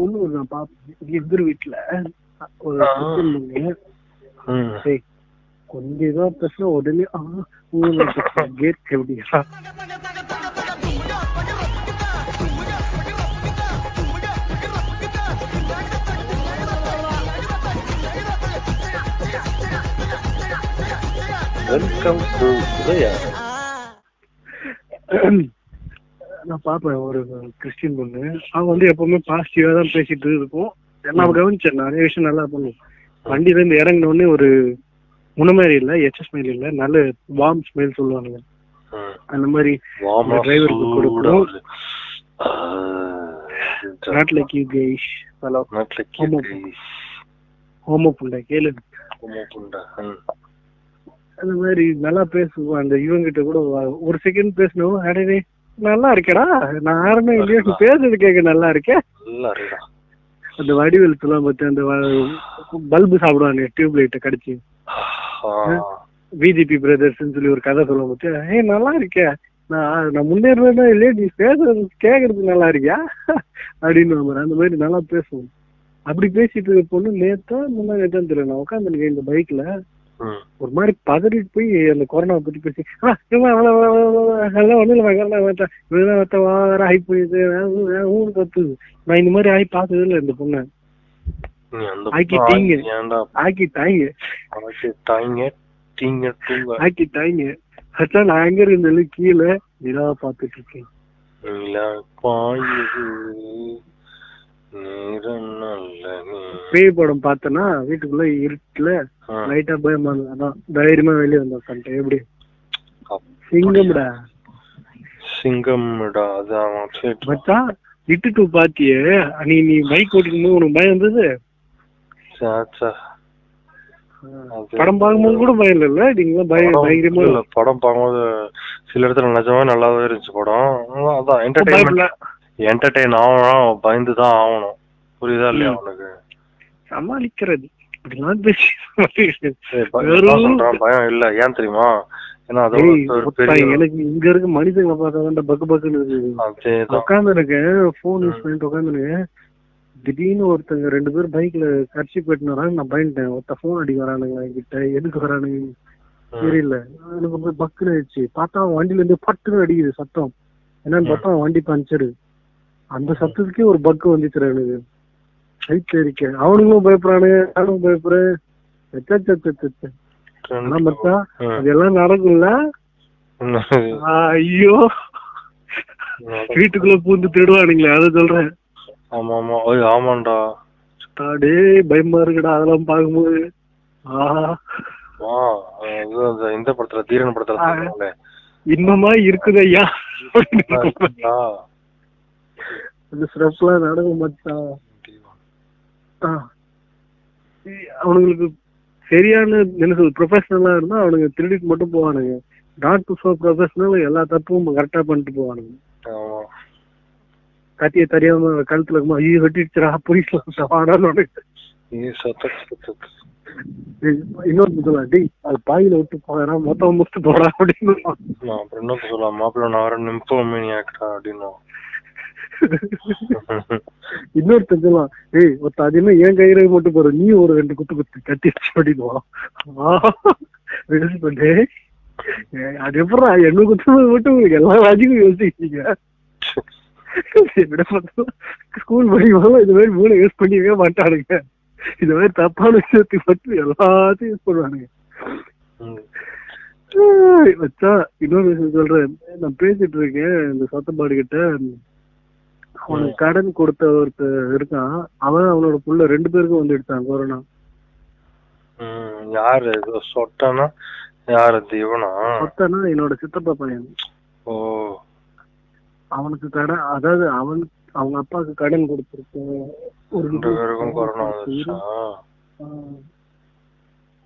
பொண்ணு ஒரு நான் பாப்பேன் எதிர் வீட்டுல ஒரு கொஞ்சம் இதா பேசினா உடனே ஆ ஊர்ல கேட் எப்படியா வெல்கம் டு உதயா நான் பாப்பேன். ஒரு கிறிஸ்டின் பொண்ணு. அவங்க வந்து எப்பவுமே பாசிட்டிவா தான் பேசிட்டு இருக்கும். நான் கவனிச்சேன். நிறைய விஷயம் நல்லா பண்ணும். வண்டியில இருந்து இறங்கின உடனே ஒரு முன்னமாரி இல்ல எச்எஸ் ஸ்மைல் இல்ல நல்ல வார்ம் ஸ்மைல் சொல்லுவானுங்க. ம். அந்த மாதிரி டிரைவருக்கு. ஆ, not like you guys hello நாட்டுல ஆமா. கேக்குது. ஹோமோ புண்டை கேளு. ஆமா, புண்டா. அந்த மாதிரி நல்லா பேசுவோம் அந்த இவங்கிட்ட கூட ஒரு செகண்ட் பேசணும் அடே நல்லா இருக்கேடா நான் யாருமே இல்லையா. பேசுறது கேட்க நல்லா இருக்கேன். அந்த வடிவேல் சொல்லுவான் பார்த்து அந்த பல்பு சாப்பிடுவாங்க டியூப் லைட்டை கடிச்சு. பிஜேபி பிரதர்ஸ் சொல்லி ஒரு கதை சொல்லுவாங்க பார்த்து ஏய் நல்லா இருக்கே நான் நான் முன்னேறதா இல்லையா நீ பேசுறது கேக்குறது நல்லா இருக்கியா அப்படின்னு. அந்த மாதிரி நல்லா பேசுவோம். அப்படி பேசிட்டு இருக்க பொண்ணு நேத்தா முன்னா நேத்தான் தெரியல நான் உட்காந்துருக்கேன் இந்த பைக்ல. ஒரு மாதிரி பதறிட்டு போய் அந்த கொரோனா பத்தி பேசி "ஆ, இவன் அவ்வளவு, அவ்வளவு, அவ்வளவு, அதெல்லாம் ஒண்ணும் இல்ல கொரோனா இவன் வேற வேற ஹைப் பண்ணிட்டு ஊரு கத்துது நான் இந்த மாதிரி ஆகி பார்த்தது இல்ல இந்த பொண்ணை. ஆக்கிட்டீங்க. பக்கம் ஏன்டா? ஆக்கிட்டாங்க ஆக்கிட்டாங்க, டீங்க டூங்க. ஆக்கிட்டாங்க அதான் நான் எங்க இருந்தாலும் கீழே நிலா பார்த்துட்டு இருக்கேன். நிலா பாயுது. பேய் படம் பார்த்தேன்னா வீட்டுக்குள்ள இருட்டுல. லைட்டா பயமா இருந்தது. அதான் தைரியமா வெளியே வந்தேன் கண்டேன் எப்படி? சிங்கம்டா. சிங்கம்டா அது அவன் theatre. மச்சான் இட்டு டூ பாத்தியே நீ நீ பைக் ஓட்டிக்கும் போது உனக்கு பயம் வந்தது? படம் பார்க்கும்போது கூட பயம் இல்ல நீங்க பயம் பயங்கரமா இல்ல, படம் பார்க்கும்போது சில இடத்துல நிஜமா நல்லாவே இருந்துச்சு படம். அதான் என்டர்டைன்மெண்ட் என்டர்டைன் ஆகணும் பயந்து தான் ஆகணும். புரியுதா இல்லையா ம். உனக்கு? சமாளிக்கிறது. பயம் இல்ல. ஏன் தெரியுமா? ஏன்னா எனக்கு இங்க இருக்க மனிதங்களை பார்த்தா பக்கு பக்குன்னு அதேதான். உட்காந்து இருக்கேன் போன் யூஸ். பண்ணிட்டு உட்காந்து திடீர்னு ஒருத்தங்க ரெண்டு பேரும் பைக்ல கட்சி போயிட்டு வராங்க. நான் பயந்துட்டேன். ஒருத்த போன் அடிக்க வரானுங்க என்கிட்ட. எதுக்கு வரானுங்க. தெரியல. எனக்கு பக்குன்னு ஆயிடுச்சு. பார்த்தா அவன் வண்டியில இருந்து பட்டுன்னு அடிக்குது சத்தம். என்னன்னு பார்த்தா அவன் வண்டி பஞ்சரு. அந்த சத்தத்துக்கே ஒரு பக்கு வந்துச்சு எனக்கு. சைட்ல இருக்கேன் அவனுங்களும் பயப்படுறானுங்க நானும் பயப்படுறேன். ஆனா மச்சான் ம். அதெல்லாம் நடக்கும்ல? ஐயோ. வீட்டுக்குள்ள பூந்து திருடுவானுங்களே அதை சொல்றேன். ஆமா ஆமா ஓய் ஆமாண்டா. டே பயமா இருக்குடா அதெல்லாம் பார்க்கும்போது. ஆஹா. இந்த படத்துல தீரன் படத்துல ஆ. சொல்லுவாங்களே ஸ்டெப்லாம் நடக்கும் மச்சான் ஆ. அவனுங்களுக்கு சரியான என்ன சொல்றது ப்ரொஃபஷனலா இருந்தா அவனுங்க திருடிட்டு மட்டும் போவானுங்க. நாட் டு சோ ப்ரொஃபஷனல் எல்லா தப்பும் கரெக்டா பண்ணிட்டு போவானுங்க. கத்திய தெரியாம கழுத்துல இருக்குமா ஐயோ வெட்டிடுச்சுடா போலீஸ்ல வாடான்னு இன்னொரு சொல்லலாம் டேய் அது பாயில விட்டு போறா மொத்தம் முடிச்சு போடா அப்படின்னு. அப்புறம் சொல்லலாம் மாப்பிள்ள நான் வர நிம்பமேனி ஆக்டா அப்படின்னும் இன்னொருத்தன் சொல்லலாம் ஏய் ஒருத்த அது என்ன என் கையில மட்டும் போற நீ ஒரு ரெண்டு குத்து குத்து கட்டிடுச்சு அப்படின்னு டேய் ஏய், அது எப்படா என்ன குத்துறது மட்டும் எல்லா ராஜிக்கும் யோசிக்கிறீங்க ஸ்கூல் படிக்கும்போது இது மாதிரி மூளை யூஸ் பண்ணிக்கவே மாட்டானுங்க. இது மாதிரி தப்பான விஷயத்துக்கு மட்டும் எல்லாத்தையும் யூஸ் பண்ணுவானுங்க. மச்சான் இன்னொரு விஷயம் சொல்றேன். நான் பேசிட்டு இருக்கேன் இந்த சத்தப்பாடு கிட்ட அவனுக்கு கடன் கொடுத்த ஒருத்தர் இருக்கான். அவன் அவனோட புள்ள ரெண்டு பேருக்கும் வந்து எடுத்தான் கொரோனா யாரு இது? சொட்டனா? யாரு இவனா? மொத்தனா என்னோட சித்தப்பா பையன். ஓ. அவனுக்கு கடன் அதாவது அவன் அவங்க அப்பாவுக்கு கடன் கொடுத்துருக்கேன் ஒரு ரெண்டு பேருக்கும் கொரோனா வந்துச்சா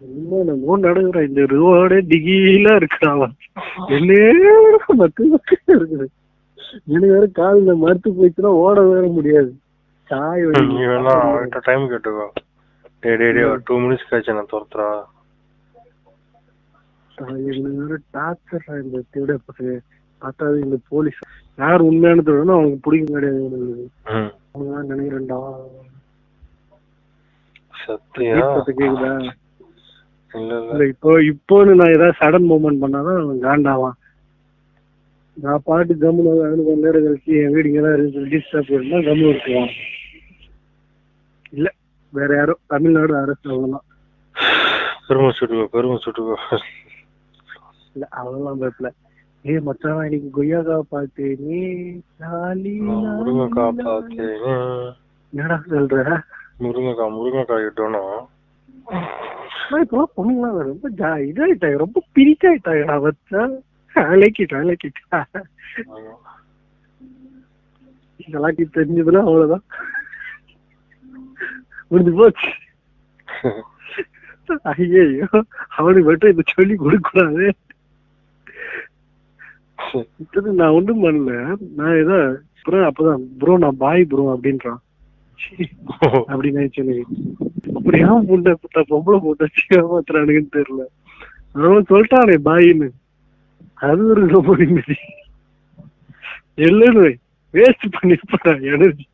என்னமோ நடக்குறா இந்த ரோடே டிகிலா இருக்குடா அவன். என்னே மக்கு இருக்குது. எனக்கு வேற காலில் மறுத்து போயிடுச்சுன்னா ஓட வேற முடியாது. சாய். நீ வேணா அவன்கிட்ட டைம் கேட்டுக்கோ. டேய் டேய் டேய் ஒரு டூ மினிட்ஸ் கழிச்சு நான் துரத்துறா. எனக்கு வேற டார்ச்சர் இந்த திருட பசங்க. பார்த்தா அது இந்த போலீஸ் யார் உண்மையான தொடர்னா அவனுக்கு பிடிக்கும் கிடையாது. அவனுதான் நினைக்கிறேன்டா. சத்தியா? கேக்குதா? இல்ல இப்போ இப்போன்னு நான் ஏதாவது சடன் மூமெண்ட் பண்ணாதான் காண்டாவான் நான் பாட்டு கம்முனு அவனுக்கு கொஞ்ச நேரம் கழிச்சு என் வீடு இங்கதான் இருக்கு டிஸ்டர்ப் இருந்தா கம்மு இருக்குவான் இல்ல வேற யாரோ தமிழ்நாடு அரசு அவ்வளவுதான் பெருமை சுட்டுக்கோ பெருமை சுட்டுக்கோ. இல்ல அவ்வளவுதான் பேப்பல ஏ மச்சான் இன்னைக்கு கொய்யாக்கா பாட்டு நீ நான் லாலி. பார்த்தேன் என்னடா சொல்ற? முருங்கைக்காய் இட்டோனும் ஆனா இப்பெல்லாம் பொண்ணுங்களாம் ரொம்ப ஜா- இதாயிட்டாங்க ரொம்ப பிரிக்காயிட்டாங்கடா வச்சா அழைக்கிட்டா அழைக்கிட்டா இதெல்லாம் நீ தெரிஞ்சதுன்னா அவ்வளவுதான். முடிஞ்சு போச்சு. ஐயோ அவனுக்கு மட்டும் இதை சொல்லி கொடுக்க கூடாது நான் ஒண்ணும் பண்ணல. நான் ஏதோ ப்ரோ அப்பதான். ப்ரோ நான் பாய் ப்ரோ அப்படின்றான். அப்படின்னு நினைச்சேன் அப்படியா முண்டை புட்டா பொம்பளை போட்டாச்சு ஏமாத்துறானுங்கன்னு தெரியல. அவன் சொல்லிட்டானே பாயின்னு. அது ஒரு ரொம்ப நிம்மதி இல்லைன்னு வேஸ்ட் பண்ணிருப்பான் எனர்ஜி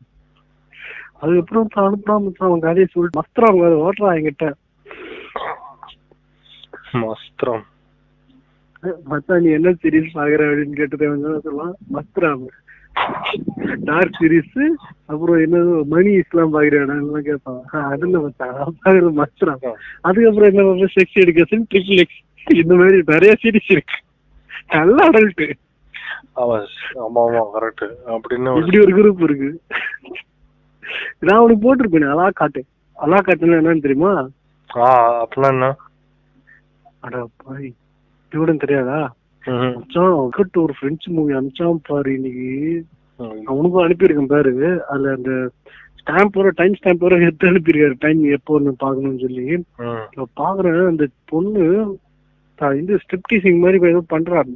அதுக்கப்புறம் அனுப்புறான் அவன் கதையை சொல்லிட்டு மஸ்திரம் அவங்க அதை ஓட்டுறான் என்கிட்ட. மஸ்திரம். மச்சான் நீ என்ன சீரிஸ் பாக்குற அப்படின்னு கேட்டது அவன் சொல்லலாம் மஸ்திரம். டார்க் சீரிஸ் அப்புறம் என்னது மணி இஸ்லாம் பாக்குறேன் கேட்பான். "ஆ, அதுல மச்சான் மஸ்திரம். அதுக்கப்புறம் என்ன செக்ஸ் எடுக்கேஷன் ட்ரிபிள் எக்ஸ் இந்த மாதிரி நிறைய சீரிஸ் இருக்கு. நல்ல அடல்ட் ஆமா ஆமா கரெக்ட் அப்படின்னு இப்படி ஒரு குரூப் இருக்கு. நான் உனக்கு போட்டிருப்பேன் அலா காட்டு. அலா காட்டுன்னா என்னன்னு தெரியுமா? ஆ அப்படின்னா என்ன? அட பாய் இவனும் தெரியாதா. மச்சான் அவன்கிட்ட ஒரு பிரெஞ்சு மூவி அனுப்பிச்சான் பாரு இன்னைக்கு. அவனுக்கும் அனுப்பியிருக்கேன் பாரு. அதுல அந்த ஸ்டாம்ப் வர டைம் ஸ்டாம்ப் வர எடுத்து அனுப்பியிருக்காரு. டைம் எப்போ ஒன்று பார்க்கணும்னு சொல்லி. பாக்குறேன் அந்த பொண்ணு இந்த ஸ்ட்ரிப்டீசிங் மாதிரி ஏதோ பண்றாரு.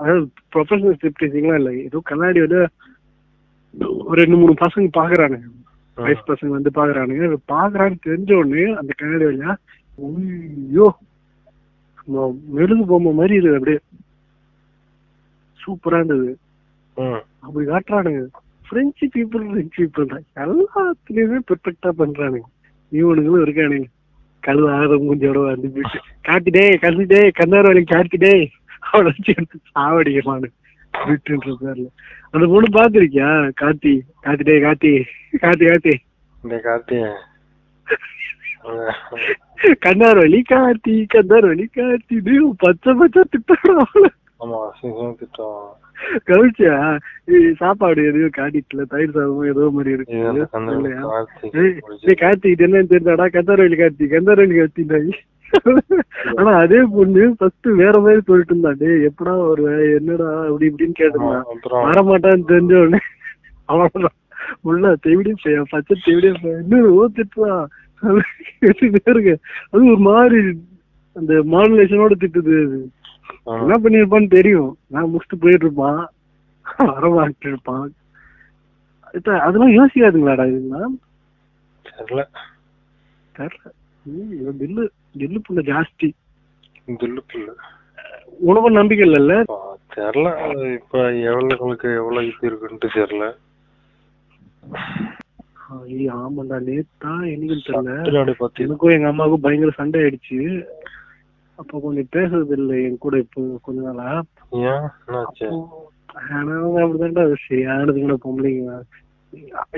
அதாவது ப்ரொஃபஷனல் ஸ்ட்ரிப்டீசிங்லாம் இல்ல. ஏதோ கண்ணாடி வந்து ஒரு ரெண்டு மூணு பசங்க பாக்குறானுங்க. வயசு பசங்க வந்து பாக்குறானுங்க. பாக்குறான்னு தெரிஞ்ச உடனே அந்த கண்ணாடி வழியா ஐயோ மெழுகு பொம்மை மாதிரி இது அப்படியே. சூப்பரா இருந்தது. அப்படி காட்டுறானுங்க. பிரெஞ்சு பீப்புள் பிரெஞ்சு பீப்புள் தான். எல்லாத்துலயுமே பெர்ஃபெக்டா பண்றானுங்க. இவனுங்களும் இருக்கானுங்க. கல் ஆக மூஞ்சோட வந்து போயிட்டு காட்டிடே கல்லிடே கண்ணார் வழி காட்டிடே அவளை வச்சு எடுத்து சாவடிக்கிறானு விட்டுன்ற பேர்ல அந்த பொண்ணு பாத்திருக்கியா காத்தி காத்திடே காத்தி காத்தி காத்தி இந்த கார்த்தி. கண்ணார் வழி காத்தி கண்ணார் வழி காத்தி பச்சை பச்சை அவளை ஆமா திட்டம் ஏய், சாப்பாடு எதையோ காட்டிட்டுல தயிர் சாதமும் ஏதோ மாதிரி இருக்கு. இது அந்த கந்தன் இல்லையா? கார்த்தி ஏய், ஏய், கார்த்தி இது என்னன்னு தெரிஞ்சாடா? கந்தாரவழி கார்த்தி கந்தாரவழி கார்த்தி ஆனா அதே பொண்ணு ஃபர்ஸ்ட் வேற மாதிரி சொல்லிட்டு இருந்தா. டேய் எப்படா வருவ? என்னடா? அப்படி இப்படின்னு கேட்டிருந்தா. அப்புறம்? வரமாட்டான்னு தெரிஞ்ச உடனே அவ்வளவுதான். உள்ள தெவிடியே பையா பச்சை தெவிடியே பையா இன்னும் ஓத்துட்டுவா இருக்கு. அது ஒரு மாதிரி அந்த மாடுலேஷனோட திட்டுது அது. என்ன பண்ணிருப்பான்னு தெரியும். நான் முடிச்சுட்டு போயிட்டு இருப்பான் வரமாட்டு இருப்பான் அதெல்லாம் யோசிக்காதுங்களாடா இதெல்லாம் தெரியல தெரியல தில்லு தில்லு புள்ள ஜாஸ்தி. துள்ளு புல்லு. உனக்கும் நம்பிக்கை இல்லைல்ல? தெரியல இப்ப எவ்வளவுகளுக்கு எவ்வளவு இது இருக்குன்ட்டு தெரியல ஆமாண்டா நேத்தா என்னைக்கும் தெரியல எனக்கும் எங்க அம்மாவுக்கும் பயங்கர சண்டை ஆயிடுச்சு. அப்ப கொஞ்சம் பேசுறது இல்லை என் கூட இப்போ கொஞ்ச நாளா. ஏன்? என்னாச்சு? ஆனா அவங்க அப்படிதான்டா சரியானதுங்கடா பொம்பளைங்க?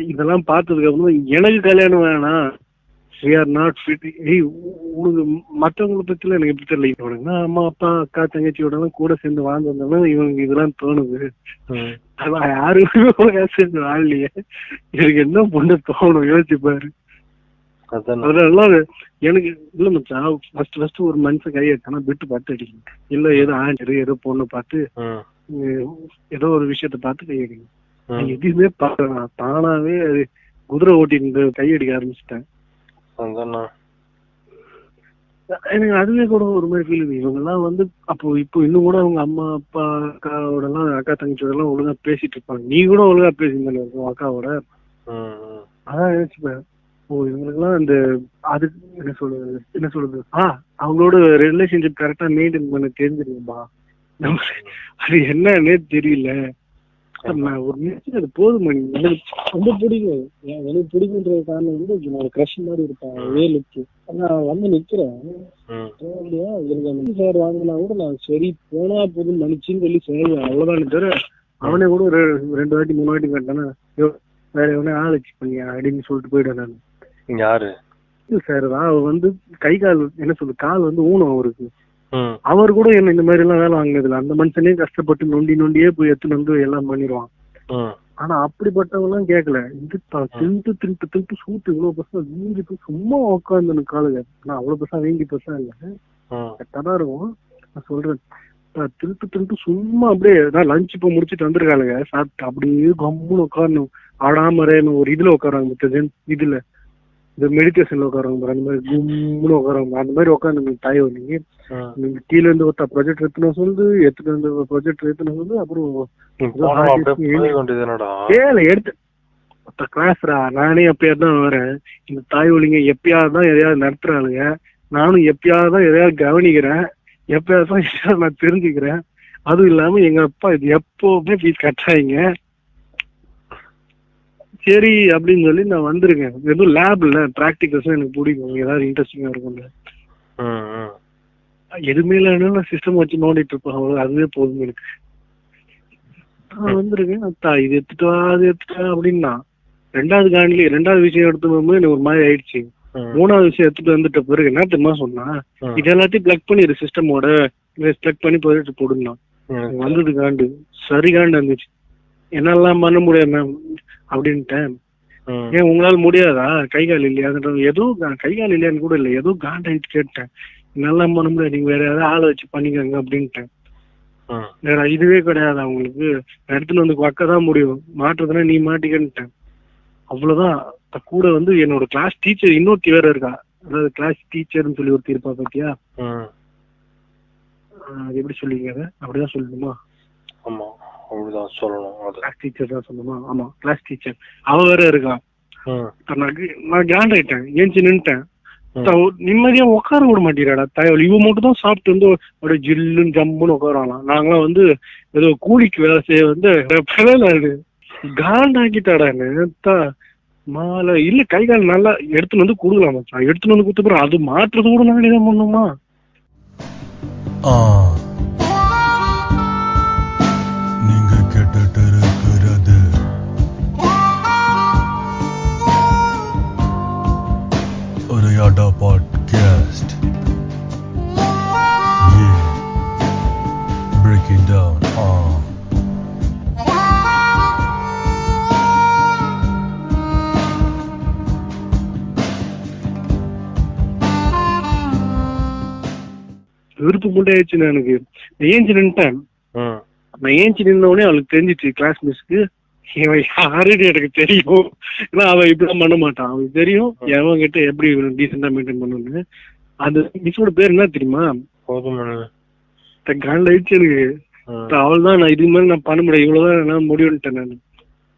இதெல்லாம் பார்த்ததுக்கு அப்புறம் எனக்கு கல்யாணம் வேணாம். We are நாட் ஃபிட் ஏய் உனக்கு மற்றவங்கள எனக்கு எப்படி தெரியல? இவனுங்க அம்மா அப்பா அக்கா தங்கச்சியோட எல்லாம் கூட சேர்ந்து வாழ்ந்திருந்தாலும் இவனுக்கு இதெல்லாம் தோணுது. அதான் யாருமே ஒழுங்கா சேர்ந்து வாழலையே எனக்கு என்ன பொண்ணு தோணும்? யோசிச்சு அதெல்லாம் எனக்கு இல்ல மச்சான் ஃபர்ஸ்ட் ஃபர்ஸ்ட் ஒரு மனுஷன் கை எடுத்தானா விட்டு பார்த்து அடிக்கணும். இல்ல ஏதோ ஆஞ்சரு ஏதோ பொண்ணு பார்த்து ஏதோ ஒரு விஷயத்த பார்த்து கை அடிக்கணும். எதுவுமே பாக்கல தானாவே அது குதிரை ஓட்டிட்டு கை அடிக்க ஆரம்பிச்சிட்டேன். எனக்கு அதுவே கூட ஒரு மாதிரி ஃபீல் இவங்க எல்லாம் வந்து அப்போ இப்போ இன்னும் கூட அவங்க அம்மா அப்பா அக்காவோட எல்லாம் அக்கா தங்கச்சியோட எல்லாம் ஒழுங்கா பேசிட்டு இருப்பாங்க. நீ கூட ஒழுங்கா பேசியிருந்தல உன் அக்காவோட. அதான் யோசிப்பேன் ஓ இவங்களுக்குலாம் அந்த அது என்ன சொல்றது என்ன சொல்றது? ஆ அவங்களோட ரிலேஷன்ஷிப் கரெக்டா மெயின்டைன் பண்ண தெரிஞ்சிருக்கும்பா. அது என்னன்னே தெரியல. நான் ஒரு நிமிஷம் அது போதும் மணி எனக்கு ரொம்ப பிடிக்கும். ஏன் எனக்கு பிடிக்குன்ற காரணம் வந்து என்னோட க்ரஷ் மாதிரி இருப்பான் வேலுக்கு. நான் வந்து நிக்கிறேன். எனக்கு அந்த சார் வாங்கினா கூட நான் சரி போனா போதும் மன்னிச்சுன்னு சொல்லி செய்வேன் அவ்வளவுதான் தவிர அவனே கூட ஒரு ரெண்டு வாட்டி மூணு வாட்டி கேட்டானா "யோ, வேற எவனே ஆலோசி பண்ணியா? அப்படின்னு சொல்லிட்டு போயிட்டேன் நான். யாரு? சார் அவர் வந்து கை கால் என்ன சொல்றது கால் வந்து ஊனம் அவருக்கு. அவர் கூட என்ன இந்த மாதிரி எல்லாம் வேலை வாங்கினதில்ல. அந்த மனுஷனே கஷ்டப்பட்டு நொண்டி நொண்டியே போய் எடுத்துன்னு வந்து எல்லாம் பண்ணிடுவான். ஆனா அப்படிப்பட்டவங்க எல்லாம் கேட்கல இது திண்டு திண்டு திண்டு சூட்டு இவ்வளவு பெருசா வீங்கி போய் சும்மா உட்காந்து காலுங்க ஆனா அவ்வளவு பெருசா வீங்கி பெருசா இல்ல. கரெக்டா இருக்கும். நான் சொல்றேன். திருட்டு திருட்டு சும்மா அப்படியே நான் லஞ்ச் இப்போ முடிச்சிட்டு வந்திருக்காளுங்க. சாப்பிட்டு அப்படியே கம்முன்னு உட்காரணும் ஆடாம ஒரு இதுல உட்காராங்க இதுல. இந்த மெடிடேஷன்ல உட்காருவாங்க பாரு, அந்த மாதிரி கும்முன்னு உட்காருவாங்க. அந்த மாதிரி உட்காந்து தாய் நீங்க ம். நீங்க கீழ இருந்து ஒருத்தா ப்ராஜெக்ட் எடுத்துன சொல்லுது எடுத்துட்டு வந்து ப்ராஜெக்ட் எடுத்துன சொல்லுது அப்புறம் ஏல எடுத்து. ஒருத்த கிளாஸ்ரா நானே எப்பயாவது தான் வரேன் இந்த தாய் ஒலிங்க எப்பயாவது தான் எதையாவது நடத்துறாளுங்க. நானும் எப்பயாவது தான் எதையாவது கவனிக்கிறேன். எப்பயாவது தான் நான் தெரிஞ்சுக்கிறேன். அதுவும் இல்லாம எங்க அப்பா இது எப்பவுமே ஃபீஸ் கட்டுறாங்க சரி அப்படின்னு சொல்லி நான் வந்திருக்கேன். எதுவும் லேப் இல்ல ப்ராக்டிகல்ஸும் எனக்கு பிடிக்கும். ஏதாவது இன்ட்ரெஸ்டிங்கா இருக்கும்ல. எதுவுமே இல்லைன்னா நான் சிஸ்டம் வச்சு நோண்டிட்டு இருப்பேன் அவ்வளவு அதுவே போதும் எனக்கு. நான் வந்திருக்கேன். அத்தா இது எடுத்துட்டு அது எடுத்துட்டு அப்படின்னா ரெண்டாவது காண்ட்லி ரெண்டாவது விஷயம் எடுத்து போகும்போது எனக்கு ஒரு மாதிரி ஆயிடுச்சு. மூணாவது விஷயம் எடுத்துட்டு வந்துட்ட பிறகு என்ன தெரியுமா சொன்னா. இது எல்லாத்தையும் பிளக் பண்ணிடு சிஸ்டமோட பிளக் பண்ணி ப்ராஜெக்ட் போடுனா. வந்தது காண்டு. சரி காண்டு வந்துச்சு. என்னெல்லாம் பண்ண முடியாது மேம் அப்படின்ட்டேன். ஏன் உங்களால முடியாதா? கை கால் இல்லையான்ற ஏதோ கா- கால் இல்லையான்னு கூட இல்லை. ஏதோ காண்டாயிட்டு கேட்டேன். என்னெல்லாம் பண்ண முடியாது. நீங்க வேற ஏதாவது ஆளை வச்சு பண்ணிக்கோங்க அப்படின்ட்டேன். வேற இதுவே கிடையாது அவங்களுக்கு எடுத்துன்னு வந்து வைக்க தான் முடியும். மாற்றுறதுனா நீ மாட்டிக்கன்ட்டேன். அவ்வளவுதான். கூட வந்து என்னோட கிளாஸ் டீச்சர் இன்னொருத்தி வேற இருக்கா. அதாவது கிளாஸ் டீச்சர்னு சொல்லி ஒருத்தி இருப்பா பாத்தியா? அது எப்படி சொல்லிங்க அப்படிதான் சொல்லணுமா? ஆமா. அப்படிதான் சொல்லணும் கிளாஸ் டீச்சர் தான் சொல்லணுமா? ஆமா கிளாஸ் டீச்சர் அவ வேற இருக்கா ம். நான் கிராண்ட் ஆயிட்டேன். ஏஞ்சி நின்ட்டேன் நிம்மதியா உட்கார விட மாட்டேறாடா தயவல் இவ மட்டும் தான் சாப்பிட்டு வந்து அப்படியே ஜில்லுன்னு ஜம்முன்னு உட்காரலாம் நாங்களாம் வந்து ஏதோ கூலிக்கு வேலை செய்ய வந்து பிறலாடு காண்டாக்கிட்டாடா நேத்தா. மாலை இல்ல கை கால் நல்லா எடுத்துன்னு வந்து கொடுக்கலாம் மச்சான். எடுத்துன்னு வந்து கொடுத்த அது மாற்றுறது கூட நாங்களே தான் பண்ணுமா? விருப்பு முட்டையாச்சு எனக்கு ஏஞ்சி நின்ட்டேன். நான் ஏஞ்சி நின்ன உடனே அவளுக்கு தெரிஞ்சிச்சு கிளாஸ் மிஸ்க்கு இவன் யாருன்னு எனக்கு தெரியும். ஏன்னா அவன் இப்படிலாம் பண்ண மாட்டான் அவனுக்கு தெரியும் எவன் கிட்ட எப்படி டீசெண்டா மெயின்டைன் பண்ணணும்னு. அந்த மிஸ்ஸோட பேர் என்ன தெரியுமா. காண்ட் ஆயிடுச்சு எனக்கு. அவள் தான் நான் இதுக்கு மேல நான் பண்ண முடியாது. இவ்வளவுதான் நான் முடிவுன்ட்டேன் நான்.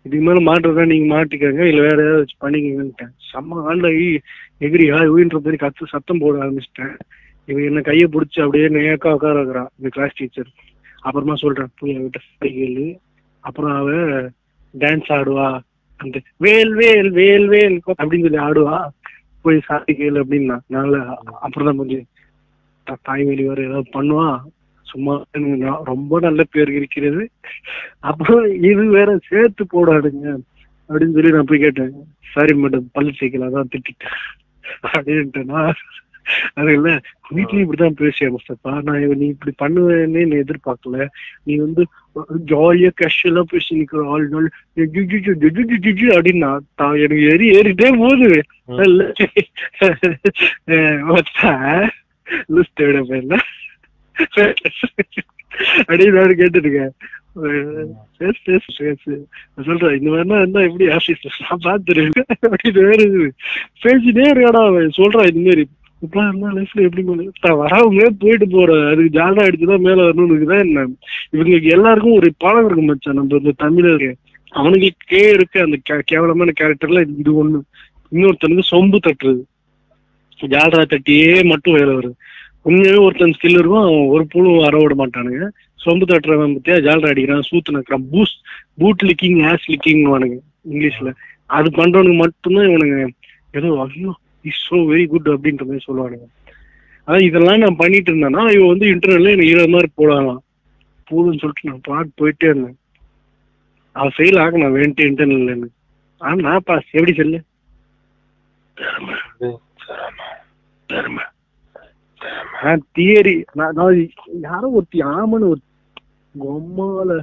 இதுக்கு மேல மாட்டுறதா நீங்க மாட்டிக்கங்க இல்ல வேற ஏதாவது பண்ணிக்கங்கன்ட்டேன். செம்ம ஆண்டாகி எகிரி ஹாய் ஊன்ற மாதிரி கத்து சத்தம் போட ஆரம்பிச்சிட்டேன். இவன் என்ன கையை பிடிச்சி அப்படியே நேக்கா உட்கார வைக்கிறா இந்த கிளாஸ் டீச்சர் அப்புறமா சொல்றேன் போய் அவகிட்ட கேளு. அப்புறம் அவ டான்ஸ் ஆடுவா. அந்த வேல் வேல் வேல் வேல் அப்படின்னு சொல்லி ஆடுவா. போய் சாரி கேளு அப்படின்னா. நல்ல அப்புறம் தான் கொஞ்சம் த- தாய்மொழி வேற ஏதாவது பண்ணுவா. சும்மா ரொம்ப நல்ல பேர் இருக்கிறது. அப்புறம் இது வேற சேர்த்து போடாதுங்க அப்படின்னு சொல்லி நான் போய் கேட்டேன். சாரி மேடம் பல் சேர்க்கல அதான் திட்டிட்டேன். அப்படின்ட்டுனா. அது இல்ல. வீட்லயும் இப்படிதான் பேசியா முஸ்தபா நான் நீ இப்படி பண்ணுவேன்னு நீ எதிர்பார்க்கல. நீ வந்து ஜாலியா கேஷுவலா பேசி நிக்கிற ஆள் நாள் அப்படின்னா தா- எனக்கு எரி ஏறிட்டே போகுது. அப்படின்னு நான் கேட்டுருக்கேன் சொல்றேன் இந்த மாதிரினா இருந்தா எப்படி ஆபீஸ் நான் பாத்துருக்கேன் அப்படின்னு வேற பேசிட்டே இருக்காடா அவன். சொல்றான் இந்த மாதிரி. இப்பெல்லாம் என்ன லைஃப்ல எப்படி பண்ணு? தான் போயிட்டு போற அதுக்கு ஜாலா அடிச்சுதான் மேல வரணும்னு இருக்குதான் என்ன? இவங்களுக்கு எல்லாருக்கும் ஒரு பாடம் இருக்கு மச்சான். நம்ம இந்த தமிழருக்கு அவனுக்கு கே இருக்கு அந்த கே- கேவலமான கேரக்டர்ல இது ஒண்ணு. இன்னொருத்தனுக்கு சொம்பு தட்டுறது. ஜாலரா தட்டியே மட்டும் வேலை வருது உண்மையாவே ஒருத்தன் ஸ்கில் இருக்கும் அவன் ஒரு புழுவும் வர விட மாட்டானுங்க. சொம்பு தட்டுறவன் பத்தியா ஜாலரா அடிக்கிறான் சூத்து நக்கிறான் பூஸ் பூட் லிக்கிங் ஆஸ் லிக்கிங் வானுங்க இங்கிலீஷ்ல. அது பண்றவனுக்கு மட்டும்தான் இவனுங்க ஏதோ ஐயோ இஸ் சோ வெரி குட் அப்படின்ற மாதிரி சொல்லுவானுங்க. அதான் இதெல்லாம் நான் பண்ணிட்டு இருந்தேன்னா இவன் வந்து இன்டர்னல்ல எனக்கு இருபது மாதிரி போடலாம் போதும்னு சொல்லிட்டு நான் பாட்டு போயிட்டே இருந்தேன். அவன் ஃபெயில் ஆக நான் வேண்டிய இன்டர்னல் ஆனா நான் பாஸ். எப்படி சொல்லு? தியரி நான் யாரோ ஒருத்தி ஆமன்னு ஒரு கொம்மால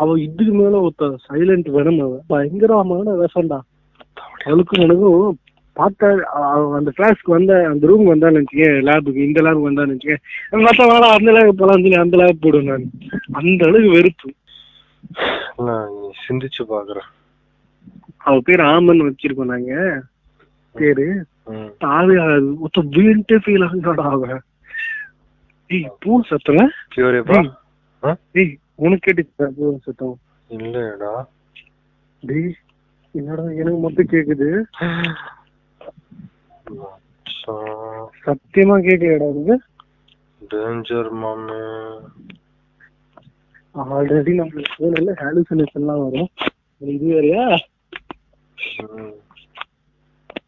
அவ இதுக்கு மேல ஒருத்த சைலண்ட் வேணும் அவ பயங்கரமான விஷம்டா. அவளுக்கும் எனக்கும் பார்த்தா அந்த கிளாஸ்க்கு வந்த அந்த ரூம் வந்தான்னு நினைச்சுக்க லேபுக்கு இந்த லேபுக்கு வந்தான்னு நினைச்சுக்க மற்ற வேலை அந்த லேப் போலாம் சொல்லி அந்த லேப் போடுவேன் நான். அந்த அளவுக்கு வெறுப்பு. இல்ல, நீ சிந்திச்சு பாக்குற. அவ பேர் ஆமன் வச்சிருக்கோம் நாங்க. பேரு. தாவே ஆகாது. மொத்தம் வீண்ட்டே ஃபீல் ஆகுதாடா அவ. ஏய் பூ சத்தல? பியூரிப்பா? டேய் உனக்கு கேட்டுச்சா பூ சத்தம். இல்லையடா. டேய் என்னடா எனக்கு மட்டும் கேக்குது. சத்தியமா கேட்கலடா உனக்கு டேஞ்சர் மாமே ஆல்ரெடி நம்ம போன்ல ஹாலுசினேஷன் எல்லாம் வரும் இது வேறயா.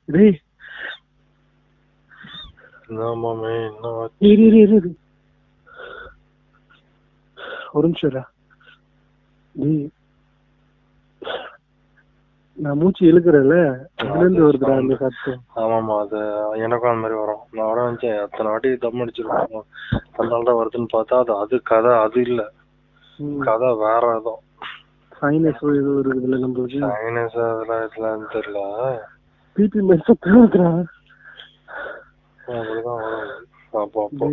டேய் என்ன மாமே என்ன? இரு இரு இரு. ஒரு நிமிஷம். டேய் நான் மூச்சு இழுக்கிறேன்ல அதுல இருந்து வருதுடா அந்த சத்தம். ஆமாமா அது எனக்கும் அந்த மாதிரி வரும். நான் வர நினைச்சேன் அத்தனை வாட்டி தம் அடிச்சிருக்கோம் அதனால தான் வருதுன்னு பார்த்தா அது அது கதை அது இல்ல. கதை வேற ஏதோ. சைனஸ் ஏதோ இருக்குதுல்ல நம்மளுக்கு சைனஸ் அதெல்லாம் இதெல்லாம் தெரியல. பிபி சத்தம் இருக்கிறா அப்படிதான் வரும். அப்போ அப்போ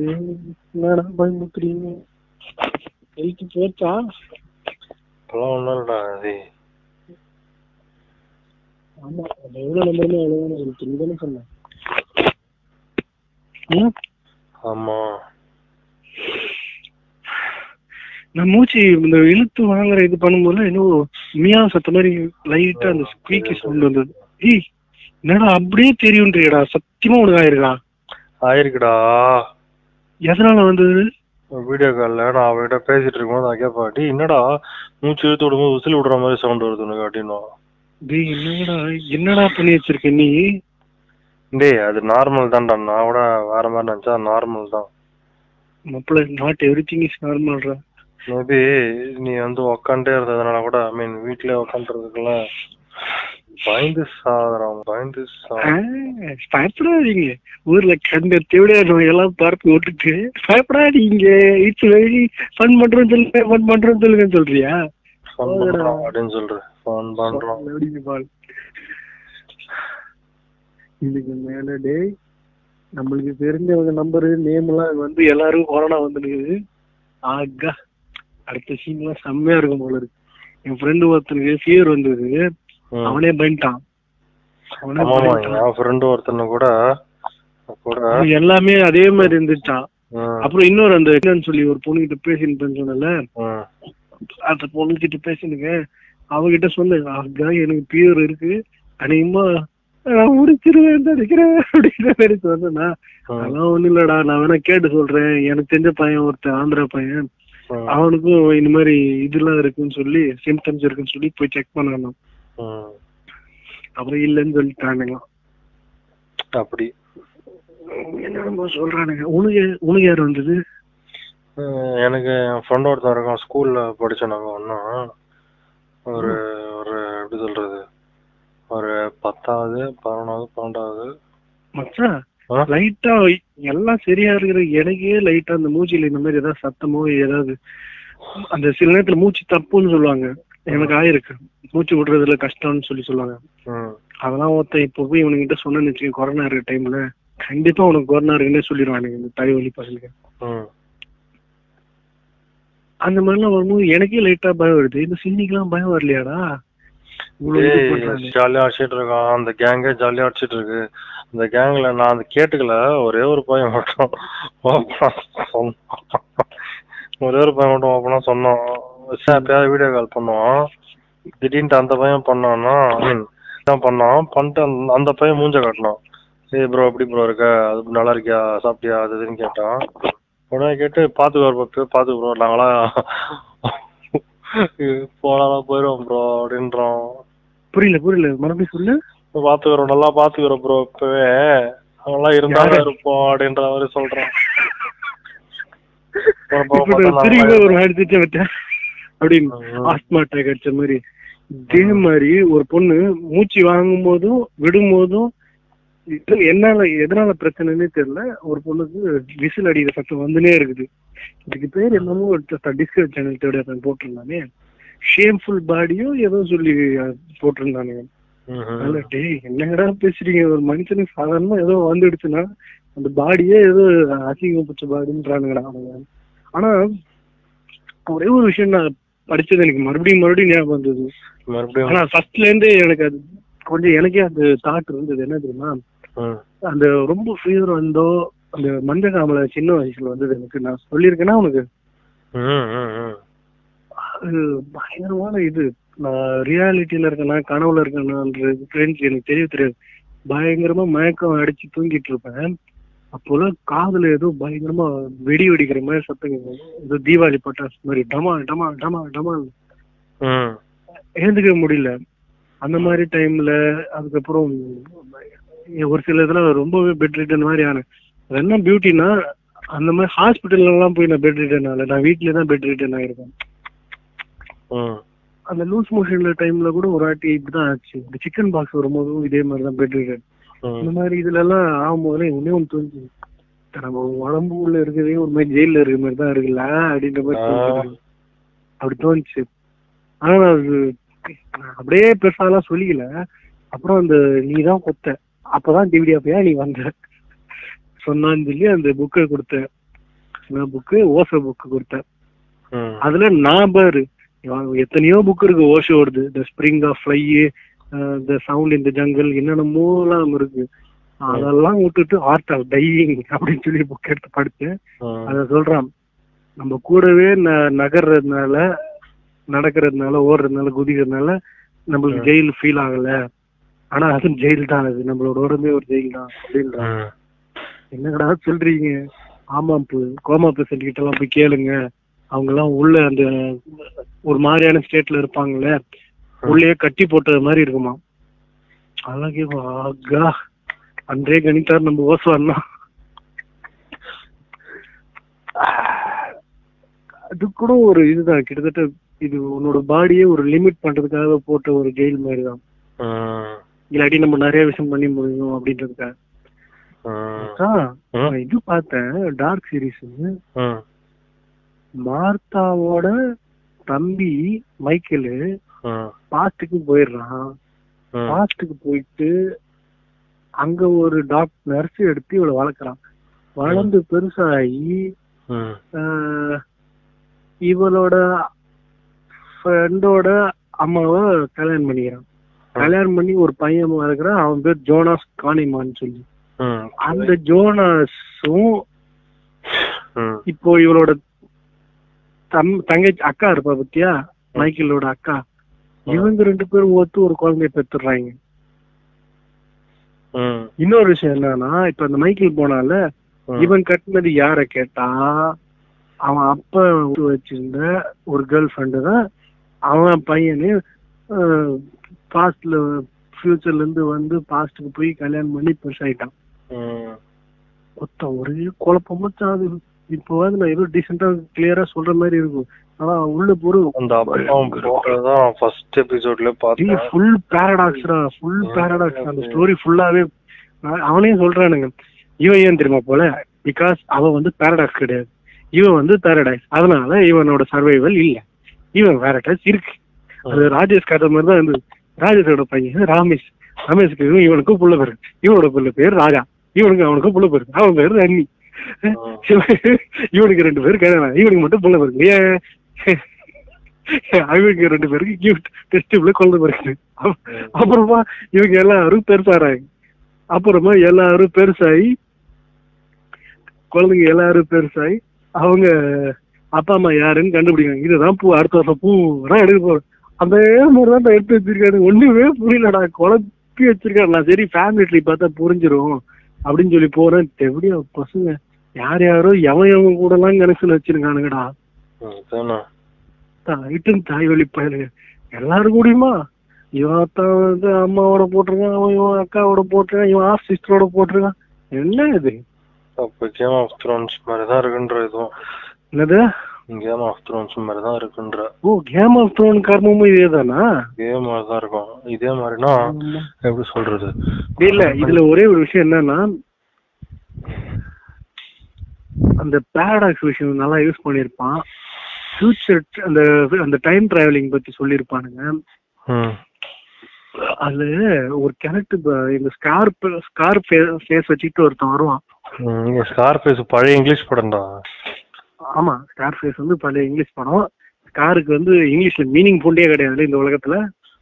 என்னடா பயமுத்துறீங்க ஹெல்த் போச்சா இப்பெல்லாம் ஒண்ணும் இல்லடா அது. ஆமா எவ்வளவு நம்பருமே ஆமா. நான் மூச்சு இந்த இழுத்து வாங்குற இது பண்ணும்போது இன்னும் மியா சத்த மாதிரி லைட்டா அந்த ஸ்குவீக்கி சவுண்ட் வந்தது. ஏய் என்னடா அப்படியே தெரியும்ன்றியடா சத்தியமா உனக்கு ஆயிருக்கா? ஆயிருக்குடா. எதனால வந்தது? வீடியோ கால்ல நான் அவகிட்ட பேசிட்டு இருக்கும்போது நான் கேட்பேன் என்னடா மூச்சு இழுத்து விடும்போது விசில் விடுற மாதிரி சவுண்ட் வருது உனக்கு அப்படின்னு டேய் என்னடா என்னடா பண்ணி வச்சிருக்க நீ? டேய் அது நார்மல் தான்டா. நான் கூட வேற மாதிரி நினைச்சா நார்மல் தான். மாப்பிள்ள நாட் எவ்ரி திங் இஸ் நார்மல்ரா மேபி நீ வந்து உக்காண்டே இருந்ததுனால கூட ஐ மீன் வீட்லயே உக்காந்துறதுக்குள்ள பயந்து சாகுறான் பயந்து பயப்படாதீங்க. ஊர்ல கண்ட தேவையா நம்ம எல்லாம் பார்த்து விட்டுட்டு பயப்படாதீங்க. இட்ஸ் வெரி ஃபன் பண்றோம் சொல்லுங்க ஃபன் பண்றோம் சொல்லுங்கன்னு சொல்றியா? ஃபன் பண்றோம் அப்படின்னு சொல்றேன் ஃபன் பண்றோம். பால் இதுக்கு மேல டேய் நம்மளுக்கு தெரிஞ்சவங்க நம்பரு நேம் எல்லாம் வந்து எல்லாரும் கொரோனா வந்துருக்குது. ஆகா அடுத்த சீன் எல்லாம் செம்மையா இருக்கும் போல இருக்கு. என் ஃப்ரெண்டு ஒருத்தனுக்கு ஃபீவர் வந்தது. அவனே பயன்ட்டான். என் ஃப்ரெண்டு ஒருத்தனை கூட எல்லாமே அதே மாதிரி இருந்துச்சான் அப்புறம் இன்னொரு அந்த என்னன்னு சொல்லி ஒரு பொண்ணுகிட்ட பேசின்னு சொன்னல அந்த பொண்ணுகிட்ட பேசினுங்க. அவகிட்ட சொன்னேன் ஆகா எனக்கு பியூர் இருக்கு. அநேகமா நான் முடிச்சிருவேன் நினைக்கிறேன். அப்படிங்கிற மாதிரி சொன்னா அதெல்லாம் ஒண்ணும் இல்லடா நான் வேணா கேட்டு சொல்றேன். எனக்கு தெரிஞ்ச பையன் ஒருத்தன் ஆந்திரா பையன். அவனுக்கும் இந்த மாதிரி இதெல்லாம் இருக்குன்னு சொல்லி சிம்டம்ஸ் இருக்குன்னு சொல்லி போய் செக் பண்ணணும். அப்புறம் இல்லைன்னு சொல்லிட்டானுங்க. அப்படி. என்னென்னமோ சொல்றானுங்க? உனக்கு உனக்கு யார் வந்தது? எனக்கு என் ஃப்ரெண்ட் ஒருத்தன் இருக்கான் ஸ்கூல்ல படிச்சோம் நாங்க ஒன்னா ஒரு ஒரு எப்படி சொல்றது? ஒரு பத்தாவது பதினொன்றாவது பன்னெண்டாவது. மச்சான்? லைட்டா எல்லாம் சரியா இருக்கிற எனக்கே லைட்டா அந்த மூச்சில இந்த மாதிரி ஏதாவது சத்தமோ ஏதாவது அந்த சில நேரத்துல மூச்சு தப்புன்னு சொல்லுவாங்க. எனக்கு ஆயிருக்கு. மூச்சு விடுறதுல கஷ்டம்னு சொல்லி சொல்லுவாங்க. அதெல்லாம் ஒருத்தன் இப்போ போய் இவனுங்கிட்ட சொன்னேன்னு வச்சுக்கோங்க கொரோனா இருக்க டைம்ல கண்டிப்பா உனக்கு கொரோனா இருக்குன்னே சொல்லிடுவானுங்க இந்த தலைவலி பசங்க. அந்த மாதிரிலாம் வரும்போது எனக்கே லைட்டா பயம் வருது. இந்த சின்னிக்கெல்லாம் பயம் வரலையாடா? ஜாலியா அடிச்சிட்டு இருக்கான். அந்த கேங்கே ஜாலியா அடிச்சிட்டு இருக்கு. இந்த கேங்ல நான் அந்த கேட்டுக்கல. ஒரே ஒரு பையன் மட்டும். ஒரே ஒரு பையன் மட்டும் ஓப்பனா சொன்னான். சரி, எப்பயாவது வீடியோ கால் பண்ணுவான். திடீர்னு அந்த பையன் பண்ணான்னா தான் பண்ணான்? பண்ணிட்டு அந்த- அந்த பையன் மூஞ்ச காட்டினான். ஏய் ப்ரோ எப்படி ப்ரோ இருக்க? அது நல்லா இருக்கியா? சாப்பிட்டியா? அது இதுன்னு கேட்டான். உடனே கேட்டு பாத்துக்கோ பத்து பாத்து ப்ரோ நாங்களாம் போனாலும் போயிடுவோம் ப்ரோ அப்படின்றோம். புரியல புரியல. மறுபடியும் சொல்லு. பாத்துக்கிறோம் நல்லா பாத்துக்கிறோம் ப்ரோ இப்பவே. அவங்களாம் இருந்தாலும் இருப்போம் அப்படின்ற மாதிரி சொல்றோம். பார்த்தா அப்படின்னு. ஆஸ்மா அட்டாக் அடிச்ச மாதிரி. இதே மாதிரி ஒரு பொண்ணு மூச்சு வாங்கும் போதும் விடும் போதும் என்னால எதனால பிரச்சனைன்னே தெரியல. ஒரு பொண்ணுக்கு விசில் அடிக்கிற சத்தம் வந்துனே இருக்குது. இதுக்கு பேர் என்னமோ டிஸ்கவரி சேனல் தேடி போட்டிருந்தானே. ஷேம்ஃபுல் பாடியும் ஏதோ சொல்லி போட்டிருந்தானுங்க. அதனால டேய் என்னங்கடா பேசுறீங்க? ஒரு மனுஷனுக்கு சாதாரணமா ஏதோ வந்துடுச்சுன்னா அந்த பாடியே ஏதோ அசிங்கம் பிடிச்ச பாடின்றானுங்கடா அவனுங்க ஆனா ஒரே ஒரு விஷயம் நான் படிச்சது எனக்கு மறுபடியும் மறுபடியும் ஞாபகம் வந்தது. ஆனா ஃபர்ஸ்ட்ல இருந்தே எனக்கு அது கொஞ்சம் எனக்கே அந்த தாட் இருந்தது. என்ன தெரியுமா. அந்த ரொம்ப ஃபீவர் வந்தோ அந்த மஞ்ச காமலை சின்ன வயசுல வந்தது எனக்கு. நான் சொல்லியிருக்கேன்னா உனக்கு. அது பயங்கரமான இது. நான் ரியாலிட்டியில இருக்கேனா கனவுல இருக்கேனான்றது எனக்கு தெரிய தெரியாது. பயங்கரமா மயக்கம் அடிச்சு தூங்கிட்டு இருப்பேன். அப்போலாம் காதுல ஏதோ பயங்கரமா வெடி வெடிக்கிற மாதிரி சத்தம். ஏதோ தீபாவளி பட்டாசு மாதிரி டமா டமா டமா டமா. எழுந்துக்க முடியல. அந்த மாதிரி டைம்ல அதுக்கப்புறம் ஒரு சில இதுல ரொம்பவே பெட் ரிட்டன் மாதிரி ஆனேன் அது என்ன பியூட்டினா அந்த மாதிரி ஹாஸ்பிட்டல்ல எல்லாம் போய் நான் பெட் ரிட்டன் ஆகல. நான் வீட்லயே தான் பெட் ரிட்டன் ஆயிருக்கேன். அந்த லூஸ் மோஷன்ல டைம்ல கூட ஒரு வாட்டி இப்படிதான் ஆச்சு. இந்த சிக்கன் பாக்ஸ் வரும்போதும் இதே மாதிரி தான் பெட் ரிட்டன் இந்த. மாதிரி இதுல எல்லாம் ஆகும்போது ஒன்னே ஒன்று தோணுச்சு நம்ம உடம்பு உள்ள இருக்கிறதே ஒரு மாதிரி ஜெயில இருக்கிற மாதிரி தான் இருக்குல்ல அப்படின்ற மாதிரி அப்படி தோணுச்சு. ஆனா அது அப்படியே பெருசாலாம் சொல்லிக்கல. அப்புறம் அந்த நீ தான் கொத்த. அப்பதான் டிவிடி அப்பயா நீ வந்த. சொன்னான்னு சொல்லி அந்த புக்கை கொடுத்த என்ன புக்கு ஓசோ புக்கு கொடுத்தேன். அதுல நான் பாரு எத்தனையோ புக் இருக்கு ஓஷோடுது the spring of fly the sound இந்த ஜங்கிள் என்னென்னமோலாம் இருக்கு. அதெல்லாம் விட்டுட்டு ஆர்ட் ஆஃப் டையிங் அப்படின்னு சொல்லி புக் எடுத்து படிச்சேன் ம். அத சொல்றான். நம்ம கூடவே ந- நகர்றதுனால நடக்கிறதுனால ஓடுறதுனால குதிக்கிறதுனால நம்மளுக்கு ஜெயில் ஃபீல் ஆகல. ஆனா அது ஜெயில் தான் அது நம்மளோட உடம்பே ஒரு ஜெயில் தான் அப்படின்றான் ம். என்னடா சொல்றீங்க? ஆமாம் கோமா பேஷண்ட் கிட்ட எல்லாம் போய் கேளுங்க. அவங்க எல்லாம் உள்ள அந்த ஒரு மாதிரியான ஸ்டேட்ல இருப்பாங்கல்ல. உள்ளே கட்டி போட்டது மாதிரி இருக்குமா அதெல்லாம் ஆகா அன்றே கணித்தார் நம்ம ஓசுவான்னா அது கூட ஒரு இதுதான். கிட்டத்தட்ட இது உன்னோட பாடியே ஒரு லிமிட் பண்றதுக்காக போட்ட ஒரு ஜெயில் மாதிரி தான். இல்லாட்டி நம்ம நிறைய விஷயம் பண்ணி முடியும் அப்படின்றதுக்காக. இது பார்த்தேன் டார்க் சீரிஸ். மார்த்தாவோட தம்பி மைக்கேலு. பாஸ்டுக்கு போயிடுறான். பாஸ்டுக்கு போயிட்டு அங்க ஒரு டாக்டர் நர்ஸ் எடுத்து இவளை வளர்க்குறான். வளர்ந்து பெருசாகி இவளோட ஃப்ரெண்டோட அம்மாவை கல்யாணம் பண்ணிக்கிறான். கல்யாணம் பண்ணி ஒரு பையன் வளர்க்குறான் அவன் பேர் ஜோனாஸ் கானிமான்னு சொல்லி. அந்த ஜோனாஸும். இப்போ இவளோட தம் தங்கச்சி அக்கா இருப்பா பத்தியா மைக்கேலோட அக்கா இவங்க ரெண்டு பேரும் ஒத்து ஒரு குழந்தைய பெத்துடுறாங்க ம். இன்னொரு விஷயம் என்னன்னா இப்ப அந்த மைக்கேல் போனால. இவன் கட்டினது யார கேட்டா அவன் அப்ப வச்சிருந்த ஒரு கேர்ள் ஃப்ரெண்டு தான் அவன் பையனு பாஸ்ட்ல ஃபியூச்சர்ல இருந்து வந்து பாஸ்டுக்கு போய் கல்யாணம் பண்ணி பெருசாயிட்டான் ம். மொத்த ஒரே குழப்பமா அது. இப்போ வந்து நான் ஏதோ டீசெண்டா கிளியரா சொல்ற மாதிரி இருக்கும். ஆனா உள்ள பொருள் அந்த போட்டதான் ஃபர்ஸ்ட் எபிசோட்ல பார்த்தேன். ஃபுல் பேரடாக்ஸ்டா ஃபுல் பேரடாக்ஸ் அந்த ஸ்டோரி ஃபுல்லாவே அவனே சொல்றானுங்க. இவன் ஏன் தெரியுமா போல? பிகாஸ் அவன் வந்து பேரடாக்ஸ் கிடையாது. இவன் வந்து பேரடாக்ஸ் அதனால இவனோட சர்வைவல் இல்ல. இவன் பேரடாக்ஸ் இருக்கு. அது ராஜேஷ் கதை மாதிரி தான் இருந்தது. ராஜேஷோட பையன் ராமேஷ். ரமேஷ்க்கு இவன் இவனுக்கும் புள்ள பேரு. இவனோட புள்ள பேர் ராஜா. இவனுக்கு அவனுக்கும் புள்ள பேரு. அவன் பேரு அண்ணி. இவனுக்கு ரெண்டு பேரு கல்யாணம் இவனுக்கு மட்டும் புள்ள பேரு. ஏன்? அவனுக்கு ரெண்டு பேருக்கு கிஃப்ட் டெஸ்டிபிள் குழந்தை பிறகு அப்புறமா இவங்க எல்லாரும் பெருசாறாங்க. அப்புறமா எல்லாரும் பெருசாகி குழந்தைங்க எல்லாரும் பெருசாகி அவங்க அப்பா அம்மா யாருன்னு கண்டுபிடிக்காங்க இதுதான் பூ அடுத்த வருஷம் பூரா எடுக்க போறோம். அந்த மாதிரிதான் நான் எடுத்து வச்சிருக்காரு. ஒண்ணுமே புரியலடா. குழப்பி வச்சிருக்காரு. நான் சரி ஃபேமிலி ட்ரீ பார்த்தா புரிஞ்சிரும் அப்படின்னு சொல்லி போறேன். எப்படியா பசங்க யார் யாரோ எவன் எவன் கூட எல்லாம் கனெக்ஷன் வச்சிருக்கானுங்கடா ம், அதானே. தாயிட்டும் தாய் வழி பயலுங்க எல்லாரும் கூடயுமா? இவன் அத்தான் வந்து அம்மாவோட போட்டிருக்கான் அவன் இவன் அக்காவோட போட்டிருக்கான் இவன் ஆஃப் சிஸ்டரோட போட்டிருக்கான். என்ன இது? அப்ப கேம் ஆஃப் த்ரோன்ஸ் மாதிரி தான் இருக்குன்ற இதுவும். என்னது? கேம் ஆஃப் த்ரோன்ஸ் மாதிரி தான் இருக்குன்ற. ஓ கேம் ஆஃப் த்ரோன் கர்மமும் இதே தானா இதே மாதிரி தான் இருக்கும். இதே மாதிரினா எப்படி சொல்றது? இல்ல இதுல ஒரே ஒரு விஷயம் என்னன்னா அந்த பேரடாக்ஸ் விஷயம் நல்லா யூஸ் பண்ணிருப்பான் ஃபியூச்சர் அந்த அந்த டைம் டிராவலிங் பத்தி சொல்லியிருப்பானுங்க. அது ஒரு கேரக்டர் இந்த ஸ்கார்ப் ஸ்கார்ப் ஃபேஸ் வச்சுட்டு ஒருத்தன் வருவான். இங்க ஸ்கார்பேஸ் பழைய இங்கிலீஷ் படம்டா ஆமா ஸ்கார் ஃபேஸ் வந்து பழைய இங்கிலீஷ் படம். ஸ்காருக்கு வந்து இங்கிலீஷ்ல மீனிங் ஃபுண்டே கிடையாது இந்த உலகத்துல.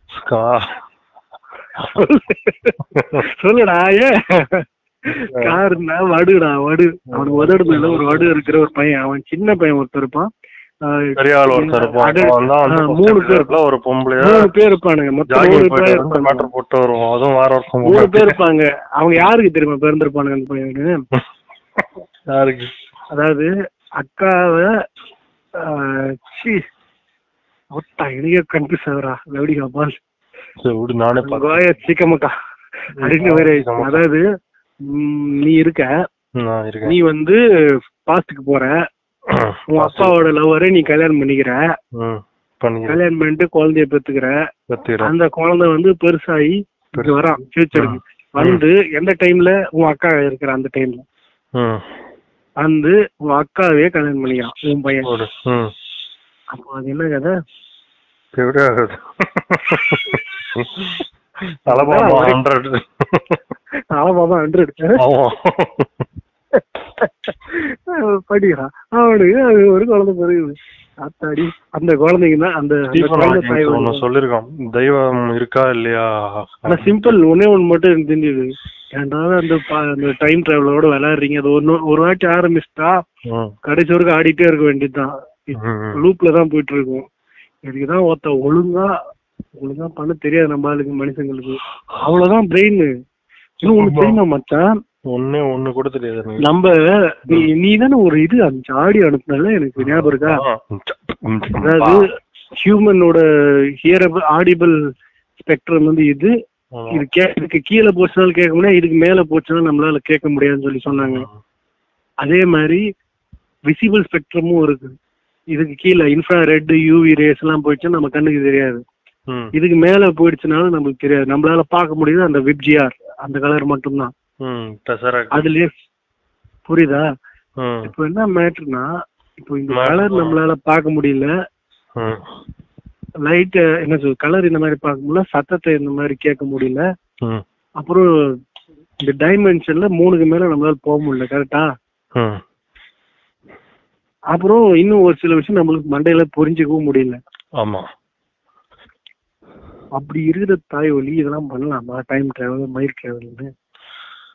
ஸ்கா சொல்லுடா ஏ? காருன்னா வடுடா வடு. அவனுக்கு உதடு மேல ஒரு வடு இருக்கிற ஒரு பையன். அவன் சின்ன பையன் ஒருத்தர் இருப்பான். மூணு பேர் ஒரு பொம்பளைய மூணு பேர் இருப்பானுங்க. மொத்தம் மூணு பேர் மேட்டர் போட்டு வருவோம் அதுவும் மூணு பேர் இருப்பாங்க. அவங்க யாருக்கு தெரியுமா பிறந்திருப்பானுங்க அந்த பையனு யாருக்கு? அதாவது அக்காவை ச்சீ ஒட்டா எனக்கே கன்ஃபியூஸ் ஆகுறா பால் விடு நானே கோய சீக்கமக்கா அப்படின்னு வேற. அதாவது நீ இருக்க. நீ வந்து பாஸ்டுக்கு போற. உன் அப்பாவோட லவ்வரை நீ கல்யாணம் பண்ணிக்கிற. கல்யாணம் பண்ணிட்டு குழந்தைய பெத்துக்கிற. அந்த குழந்தை வந்து பெருசாகி வரான். ஃபியூச்சருக்கு வந்து எந்த டைம்ல உன் அக்கா இருக்கிற அந்த டைம்ல வந்து உன் அக்காவே கல்யாணம் பண்ணிக்கிறான் உன் பையன். அப்போ அது என்ன கதை? அலபாமா ஹண்ட்ரட் ஆமாமா ஹண்ட்ரட் படிக்கிறான். அவனுக்கு அது ஒரு குழந்தை பிறகுது. அத்தாடி அந்த குழந்தைங்க தான் அந்த குழந்தை ஒண்ணு. சொல்லிருக்கான். தெய்வம் இருக்கா இல்லையா? ஆனா சிம்பிள் ஒன்னே ஒண்ணு மட்டும் எனக்கு தெரிஞ்சது. ஏன்டா அந்த அந்த டைம் டிராவலோட விளையாடுறீங்க. அது ஒன்னு ஒரு வாட்டி ஆரம்பிச்சிட்டா கடைசி வரைக்கும் ஆடிட்டே இருக்க வேண்டியதுதான். லூப்ல தான் போயிட்டு இருக்கும் இதுக்குதான் ஒருத்த ஒழுங்கா ஒழுங்கா பண்ண தெரியாது நம்ம ஆளுக்கு மனுஷங்களுக்கு. அவ்வளவுதான் பிரெயின் இன்னும் ஒண்ணு தெரியுமா மச்சான்? ஒண்ணே ஒண்ணு கூட தெரியாது. நம்ம நீ நீ தானே ஒரு இது அந்த ஆடியோ அனுப்புனல எனக்கு ஞாபகம் இருக்கா? அதாவது ஹியூமனோட ஹியரபிள் ஆடிபிள் ஸ்பெக்ட்ரம் வந்து இது. இது கே இதுக்கு கீழே போச்சுனாலும் கேட்க முடியாது இதுக்கு மேல போச்சுன்னா நம்மளால கேட்க முடியாதுன்னு சொல்லி சொன்னாங்க. அதே மாதிரி விசிபிள் ஸ்பெக்ட்ரமும் இருக்கு இதுக்கு கீழே இன்ஃப்ரா ரெட் யூவி ரேஸ் எல்லாம் போயிடுச்சுன்னா நம்ம கண்ணுக்கு தெரியாது. இதுக்கு மேல போயிடுச்சுனாலும் நம்மளுக்கு தெரியாது. நம்மளால பார்க்க முடியுது அந்த விப்ஜிஆர் அந்த கலர் மட்டும்தான். அதுலயே புரியுதா? இப்போ என்ன மேட்ருனா இப்போ இந்த கலர். நம்மளால பார்க்க முடியல. லைட் என்ன சொல் கலர் இந்த மாதிரி பார்க்க முடியல சத்தத்தை இந்த மாதிரி கேட்க முடியல. அப்புறம் இந்த டைமென்ஷன்ல மூணுக்கு மேல நம்மளால போக முடியல கரெக்டா. அப்புறம் இன்னும் ஒரு சில விஷயம் நம்மளுக்கு மண்டையில புரிஞ்சுக்கவும் முடியல. ஆமா. அப்படி இருக்கிற தாய் ஒலி இதெல்லாம் பண்ணலாமா? Time travel mile டிராவல்னு